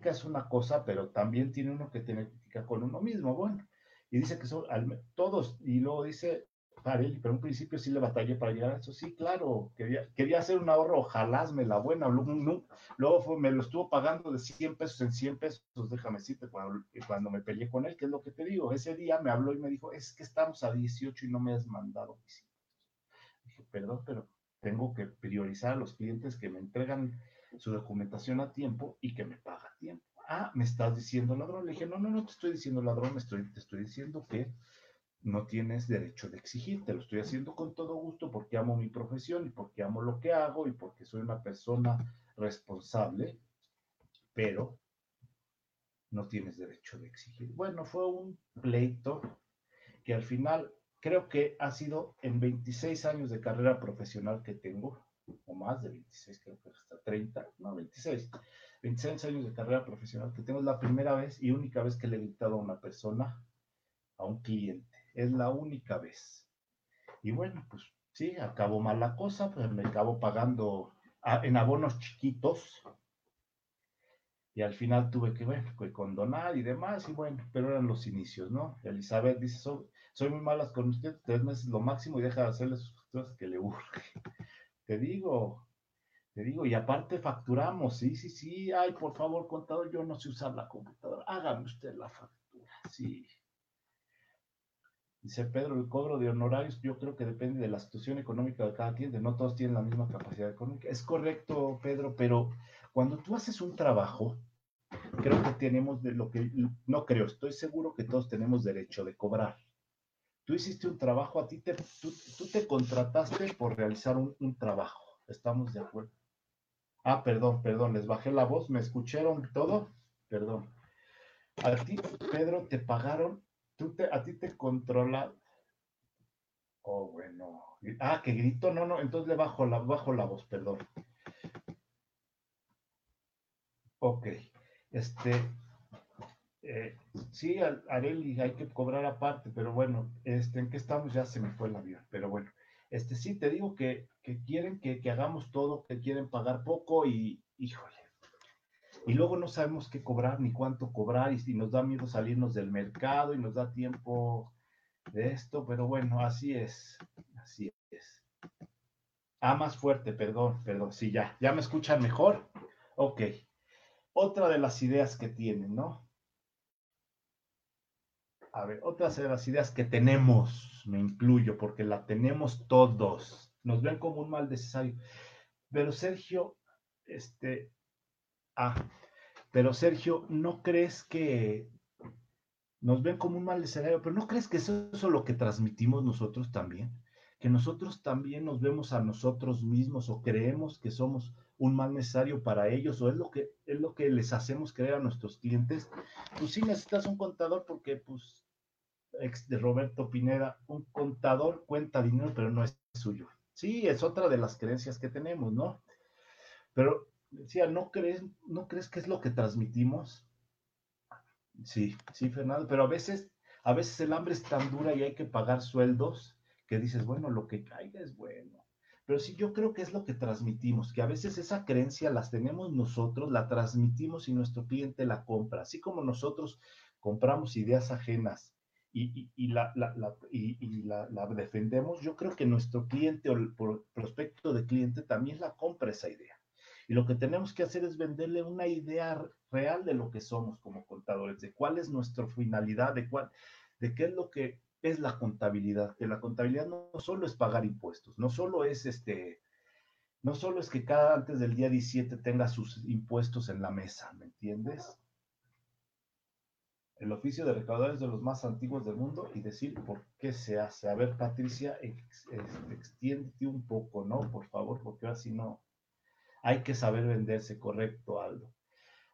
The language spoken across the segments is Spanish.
es una cosa, pero también tiene uno que tener crítica con uno mismo, bueno. Y dice que son todos, y luego dice, Farelli, pero en un principio sí le batallé para llegar a eso. Sí, claro, quería, quería hacer un ahorro, ojalá me la buena. Luego, luego fue, me lo estuvo pagando de 100 pesos en 100 pesos, déjame decirte, cuando, cuando me peleé con él, que es lo que te digo, ese día me habló y me dijo, es que estamos a 18 y no me has mandado. Dije, perdón, pero tengo que priorizar a los clientes que me entregan su documentación a tiempo y que me paga a tiempo. Ah, me estás diciendo ladrón. Le dije, no, no, no te estoy diciendo ladrón, estoy, te estoy diciendo que no tienes derecho de exigir. Te lo estoy haciendo con todo gusto porque amo mi profesión y porque amo lo que hago y porque soy una persona responsable, pero no tienes derecho de exigir. Bueno, fue un pleito que al final creo que ha sido en 26 años de carrera profesional que tengo, o más de 26, creo que hasta 30, no, 26, 26 años de carrera profesional que tengo, es la primera vez y única vez que le he gritado a una persona, a un cliente es la única vez. Y bueno, pues sí, acabó mal la cosa, pues me acabo pagando en abonos chiquitos. Y al final tuve que, bueno, que condonar y demás, y bueno, pero eran los inicios, ¿no? Elizabeth dice, soy, muy malas con usted, tres meses lo máximo y deja de hacerle sus cosas que le urge. Te digo, te digo, y aparte facturamos, sí, sí, sí, ay, por favor, contador, yo no sé usar la computadora, hágame usted la factura, sí. Dice Pedro, el cobro de honorarios yo creo que depende de la situación económica de cada cliente, no todos tienen la misma capacidad económica. Es correcto, Pedro, pero cuando tú haces un trabajo, creo que tenemos de lo que, no creo, estoy seguro que todos tenemos derecho de cobrar. Tú hiciste un trabajo, a ti te, tú, te contrataste por realizar un, un trabajo, ¿estamos de acuerdo? Ah, perdón, perdón, les bajé la voz, ¿me escucharon todo? Perdón. A ti, Pedro, te pagaron a ti te controla. Oh, bueno. Ah, que grito, no, no, entonces le bajo la, bajo la voz, perdón. Ok. Este, eh, sí, Areli, hay que cobrar aparte, pero bueno, este, ¿en qué estamos? Ya se me fue el avión, pero bueno. Este, sí, te digo que, quieren que, que, hagamos todo, que quieren pagar poco y, híjole, y luego no sabemos qué cobrar ni cuánto cobrar y, si nos da miedo salirnos del mercado y nos da tiempo de esto, pero bueno, así es, así es. Ah, más fuerte, perdón, perdón, sí, ya, ya me escuchan mejor. Ok, otra de las ideas que tienen, ¿no? A ver, otras de las ideas que tenemos, me incluyo, porque la tenemos todos, nos ven como un mal necesario. Pero Sergio, este, Ah, pero Sergio, ¿no crees que nos ven como un mal escenario? Pero ¿no crees que eso es lo que transmitimos nosotros también? Que nosotros también nos vemos a nosotros mismos o creemos que somos un mal necesario para ellos o es lo que es lo que les hacemos creer a nuestros clientes. Pues sí necesitas un contador porque pues ex de Roberto Pineda, un contador cuenta dinero pero no es suyo. Sí, es otra de las creencias que tenemos, ¿no? Pero decía, ¿no crees, ¿no crees que es lo que transmitimos? Sí, sí, Fernando, pero a veces, a veces el hambre es tan dura y hay que pagar sueldos que dices, bueno, lo que caiga es bueno. Pero sí, yo creo que es lo que transmitimos, que a veces esa creencia las tenemos nosotros, la transmitimos y nuestro cliente la compra, así como nosotros compramos ideas ajenas y, y, la, la, la, y la, defendemos, yo creo que nuestro cliente o el prospecto de cliente también la compra esa idea. Y lo que tenemos que hacer es venderle una idea real de lo que somos como contadores, de cuál es nuestra finalidad, de, cuál, de qué es lo que es la contabilidad. Que la contabilidad no, solo es pagar impuestos, no solo es este, no solo es que cada antes del día 17 tenga sus impuestos en la mesa, ¿me entiendes? El oficio de recaudador es de los más antiguos del mundo y decir por qué se hace. A ver, Patricia, ex, extiéndete un poco, ¿no? Por favor, porque ahora sí no, hay que saber venderse, correcto, Aldo.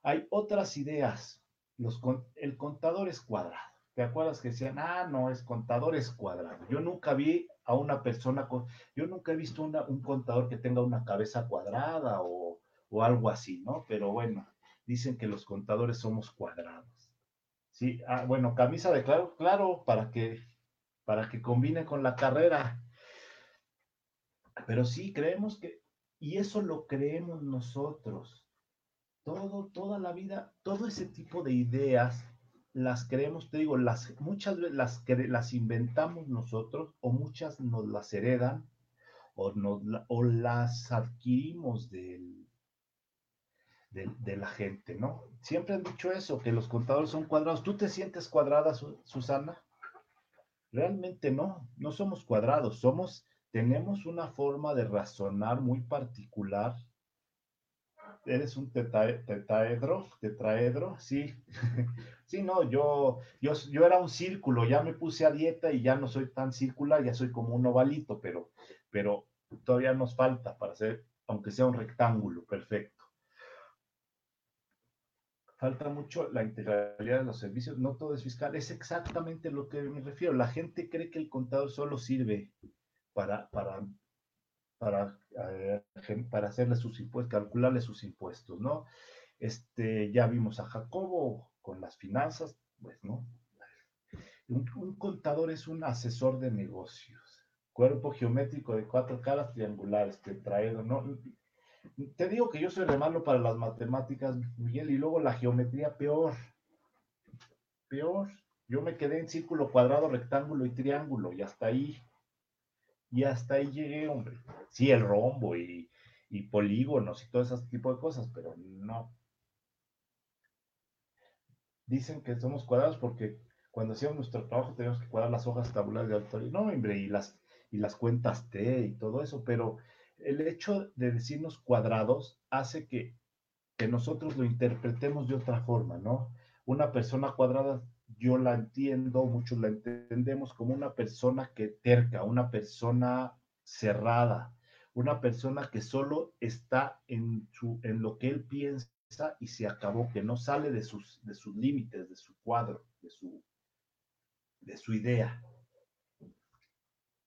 Hay otras ideas. Los, el contador es cuadrado. ¿Te acuerdas que decían, ah, no, es contador es cuadrado? Yo nunca vi a una persona, con, yo nunca he visto un contador que tenga una cabeza cuadrada o, o algo así, ¿no? Pero bueno, dicen que los contadores somos cuadrados. Sí, ah, bueno, camisa de claro, claro, para que, para que combine con la carrera. Pero sí, creemos que y eso lo creemos nosotros. todo, toda la vida, todo ese tipo de ideas las creemos, te digo, las, muchas veces las, las inventamos nosotros o muchas nos las heredan o, nos, o las adquirimos del, de, la gente, ¿no? Siempre han dicho eso, que los contadores son cuadrados. ¿Tú te sientes cuadrada, Susana? Realmente no, no somos cuadrados, somos, tenemos una forma de razonar muy particular. ¿Eres un tetaedro? ¿Tetraedro? Sí. sí, no, yo, yo, yo era un círculo, ya me puse a dieta y ya no soy tan circular, ya soy como un ovalito, pero, pero todavía nos falta para ser, aunque sea un rectángulo, perfecto falta mucho la integralidad de los servicios, no todo es fiscal, es exactamente lo que me refiero. La gente cree que el contador solo sirve para, para, para, eh, para hacerle sus impuestos, calcularle sus impuestos, ¿no? Este, ya vimos a Jacobo con las finanzas, pues, ¿no? Un, contador es un asesor de negocios, cuerpo geométrico de cuatro caras triangulares, tetraedro, ¿no? Te digo que yo soy re malo para las matemáticas, Miguel, y luego la geometría peor. Peor. Yo me quedé en círculo, cuadrado, rectángulo y triángulo, y hasta ahí. Y hasta ahí llegué, hombre. Sí, el rombo y, polígonos y todo ese tipo de cosas, pero no. Dicen que somos cuadrados porque cuando hacíamos nuestro trabajo teníamos que cuadrar las hojas tabulares de autoría. No, hombre, y las, y las cuentas T y todo eso, pero el hecho de decirnos cuadrados hace que, nosotros lo interpretemos de otra forma, ¿no? Una persona cuadrada, yo la entiendo, muchos la entendemos como una persona que terca, una persona cerrada, una persona que solo está en, su, en lo que él piensa y se acabó, que no sale de sus, de sus límites, de su cuadro, de su, de su idea.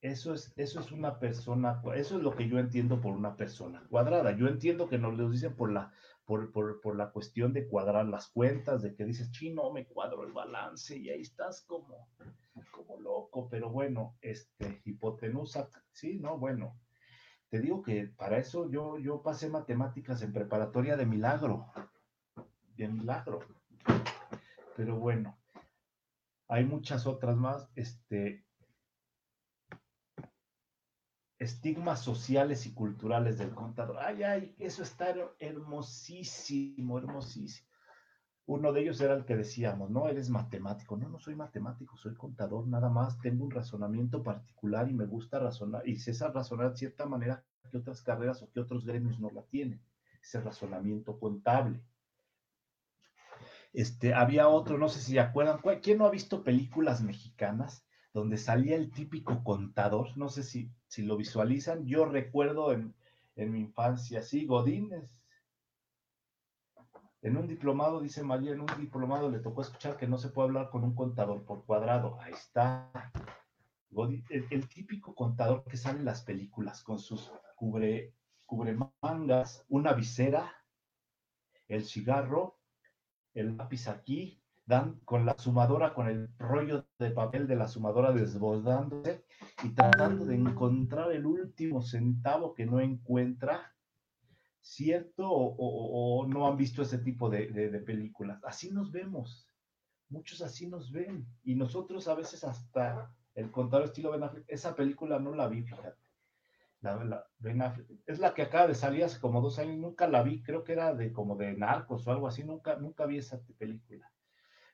Eso es, eso es una persona, eso es lo que yo entiendo por una persona cuadrada. Yo entiendo que nos lo dicen por la, por, por, por la cuestión de cuadrar las cuentas, de que dices, chino, me cuadro el balance y ahí estás como, como loco, pero bueno, este, hipotenusa, sí, no, bueno, te digo que para eso yo, yo pasé matemáticas en preparatoria de milagro, de milagro, pero bueno, hay muchas otras más, este, estigmas sociales y culturales del contador. Ay, ay, eso está hermosísimo, hermosísimo. Uno de ellos era el que decíamos, no, eres matemático. No, no soy matemático, soy contador, nada más. Tengo un razonamiento particular y me gusta razonar. Y esa razonar de cierta manera que otras carreras o que otros gremios no la tienen. Ese razonamiento contable. Este, había otro, no sé si se acuerdan, ¿quién no ha visto películas mexicanas donde salía el típico contador, no sé si, si lo visualizan, yo recuerdo en, mi infancia, sí, Godínez. En un diplomado, dice María, en un diplomado le tocó escuchar que no se puede hablar con un contador por cuadrado. Ahí está. el, típico contador que sale en las películas con sus cubre, mangas, una visera, el cigarro, el lápiz aquí, dan con la sumadora, con el rollo de papel de la sumadora desbordándose y tratando de encontrar el último centavo que no encuentra, ¿cierto? O, no han visto ese tipo de, películas. Así nos vemos. Muchos así nos ven. Y nosotros a veces hasta el contador estilo Ben Affleck, esa película no la vi, fíjate. La, es la que acaba de salir hace como dos años, nunca la vi, creo que era de como de narcos o algo así, nunca, nunca vi esa película.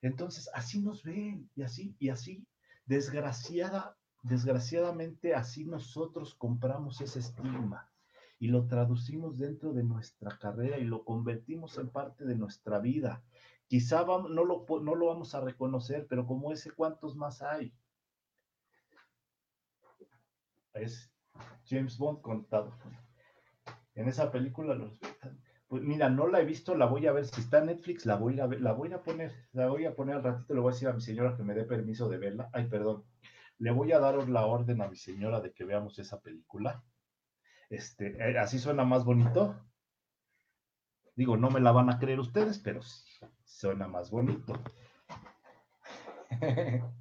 Entonces, así nos ven y así, y así, desgraciada, desgraciadamente, así nosotros compramos ese estigma y lo traducimos dentro de nuestra carrera y lo convertimos en parte de nuestra vida. Quizá no, lo, no lo vamos a reconocer, pero como ese, ¿cuántos más hay? Es James Bond contado. En esa película los pues mira, no la he visto, la voy a ver. Si está en Netflix, la voy a ver, la voy a poner, la voy a poner al ratito, le voy a decir a mi señora que me dé permiso de verla. Ay, perdón. Le voy a dar la orden a mi señora de que veamos esa película. Este, eh, así suena más bonito. Digo, no me la van a creer ustedes, pero suena más bonito.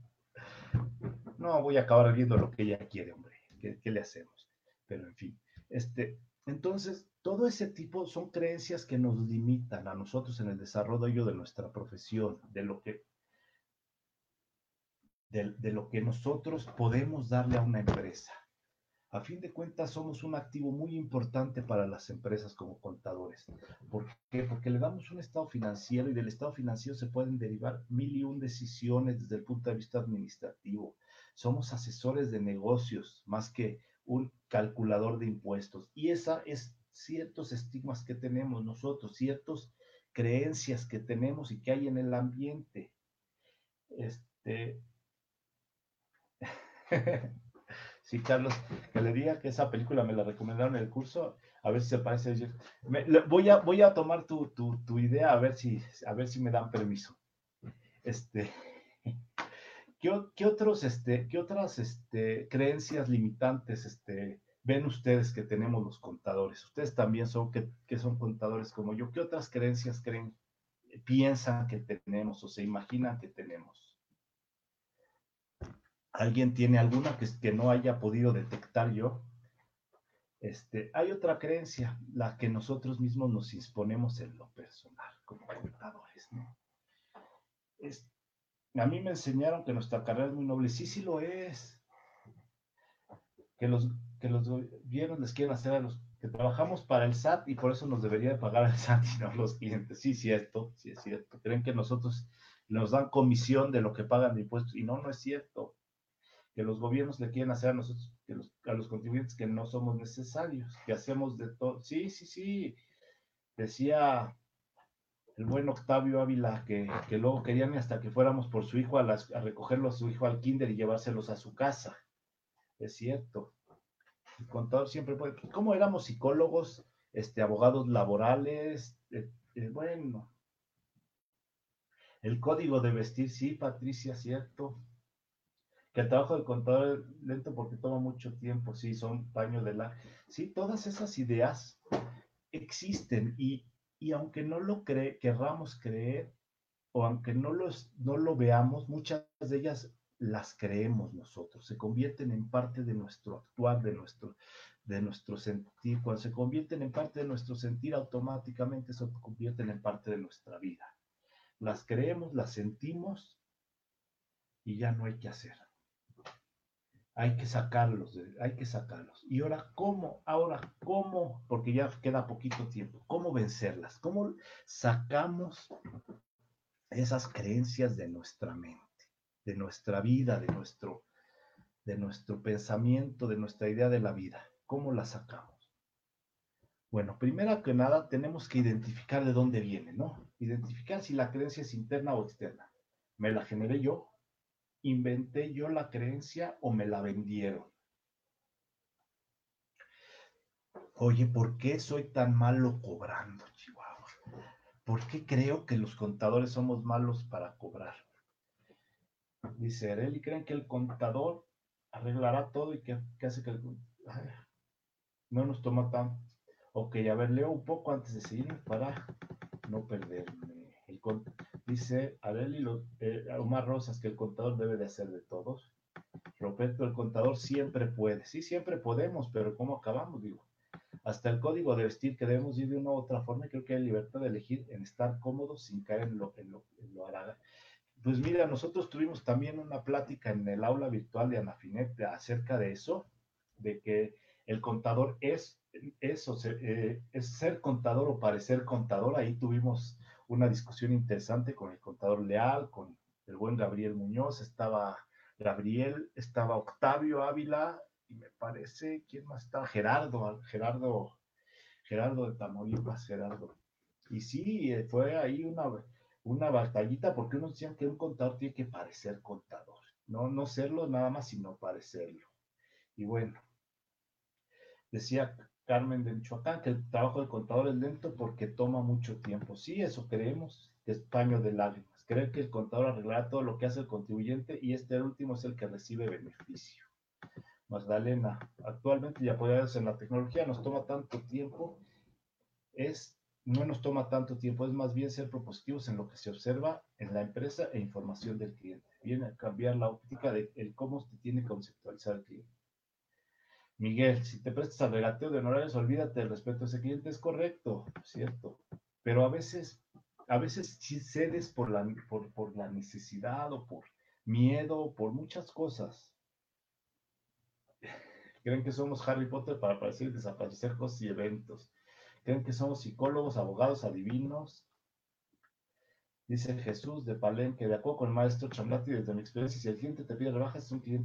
no voy a acabar viendo lo que ella quiere, hombre. ¿Qué, qué le hacemos? Pero en fin, este, Entonces, todo ese tipo son creencias que nos limitan a nosotros en el desarrollo de nuestra profesión, de lo que, de, lo que nosotros podemos darle a una empresa. A fin de cuentas, somos un activo muy importante para las empresas como contadores. ¿Por qué? Porque le damos un estado financiero y del estado financiero se pueden derivar mil y un decisiones desde el punto de vista administrativo. Somos asesores de negocios más que un calculador de impuestos. Y esa es ciertos estigmas que tenemos nosotros, ciertas creencias que tenemos y que hay en el ambiente. Este. sí, Carlos, que le diga que esa película me la recomendaron en el curso, a ver si se parece. Me, voy, a, voy a tomar tu, tu, tu, idea a ver, si, a ver si me dan permiso. Este. ¿Qué, otros, este, qué otras este, creencias limitantes este, ven ustedes que tenemos los contadores? Ustedes también son que, que son contadores como yo. ¿Qué otras creencias creen, piensan que tenemos o se imaginan que tenemos? ¿Alguien tiene alguna que, que no haya podido detectar yo? Este, hay otra creencia, la que nosotros mismos nos imponemos en lo personal, como contadores, ¿no? A mí me enseñaron que nuestra carrera es muy noble. Sí, sí lo es. Que los, que los gobiernos les quieren hacer a los que trabajamos para el SAT y por eso nos debería de pagar el SAT y no los clientes. Sí, cierto, sí es cierto. Creen que nosotros nos dan comisión de lo que pagan de impuestos y no, no es cierto. Que los gobiernos le quieren hacer a nosotros, que los, a los contribuyentes que no somos necesarios, que hacemos de todo. Sí, sí, sí. Decía el buen Octavio Ávila, que, que, luego querían hasta que fuéramos por su hijo a, a, recogerlo a su hijo al kinder y llevárselos a su casa. Es cierto. El contador siempre puede. ¿Cómo éramos psicólogos, este, abogados laborales? Eh, eh, bueno. El código de vestir, sí, Patricia, cierto. Que el trabajo del contador es lento porque toma mucho tiempo, sí, son paños de la. Sí, todas esas ideas existen y, y aunque no lo cree, querramos creer, o aunque no, los, no lo veamos, muchas de ellas las creemos nosotros, se convierten en parte de nuestro actuar, de nuestro, de nuestro sentir. Cuando se convierten en parte de nuestro sentir, automáticamente se convierten en parte de nuestra vida. Las creemos, las sentimos y ya no hay que hacer hay que sacarlos, hay que sacarlos. Y ahora, ¿cómo? Ahora, ¿cómo? Porque ya queda poquito tiempo. ¿Cómo vencerlas? ¿Cómo sacamos esas creencias de nuestra mente, de nuestra vida, de nuestro, de nuestro pensamiento, de nuestra idea de la vida? ¿Cómo las sacamos? Bueno, primero que nada, tenemos que identificar de dónde viene, ¿no? Identificar si la creencia es interna o externa. ¿Me la generé yo? ¿Inventé yo la creencia o me la vendieron? Oye, ¿por qué soy tan malo cobrando, Chihuahua? ¿Por qué creo que los contadores somos malos para cobrar? Dice Areli, ¿creen que el contador arreglará todo y que, hace que el... no nos toma tan... Ok, a ver, leo un poco antes de seguir para no perderme. El, Dice Adeli eh, Omar Rosas que el contador debe de hacer de todos. Roberto, el contador siempre puede. Sí, siempre podemos, pero ¿cómo acabamos? Digo, hasta el código de vestir que debemos ir de una u otra forma, creo que hay libertad de elegir en estar cómodos sin caer en lo, en lo, en lo Pues mira, nosotros tuvimos también una plática en el aula virtual de Anafinet acerca de eso, de que el contador es eso, eh, es ser contador o parecer contador. Ahí tuvimos una discusión interesante con el contador Leal, con el buen Gabriel Muñoz, estaba Gabriel, estaba Octavio Ávila y me parece, ¿quién más estaba? Gerardo, Gerardo, Gerardo de Tamaulipas, Gerardo. Y sí, eh, fue ahí una, una batallita porque unos decían que un contador tiene que parecer contador, no, no serlo nada más, sino parecerlo. Y bueno, decía Carmen de Michoacán, que el trabajo del contador es lento porque toma mucho tiempo. Sí, eso creemos, que es paño de lágrimas. Creen que el contador arreglará todo lo que hace el contribuyente y este último es el que recibe beneficio. Magdalena, actualmente ya apoyados en la tecnología nos toma tanto tiempo, es, no nos toma tanto tiempo, es más bien ser propositivos en lo que se observa en la empresa e información del cliente. Viene a cambiar la óptica de el cómo se tiene que conceptualizar el cliente. Miguel, si te prestas al regateo de honorarios, olvídate del respeto a ese cliente, es correcto, cierto. Pero a veces, a veces sí cedes por la, por, por la necesidad o por miedo o por muchas cosas. Creen que somos Harry Potter para aparecer y desaparecer cosas y eventos. Creen que somos psicólogos, abogados, adivinos. Dice Jesús de Palenque, de acuerdo con el maestro Chamblati, desde mi experiencia, si el cliente te pide rebajas, es un cliente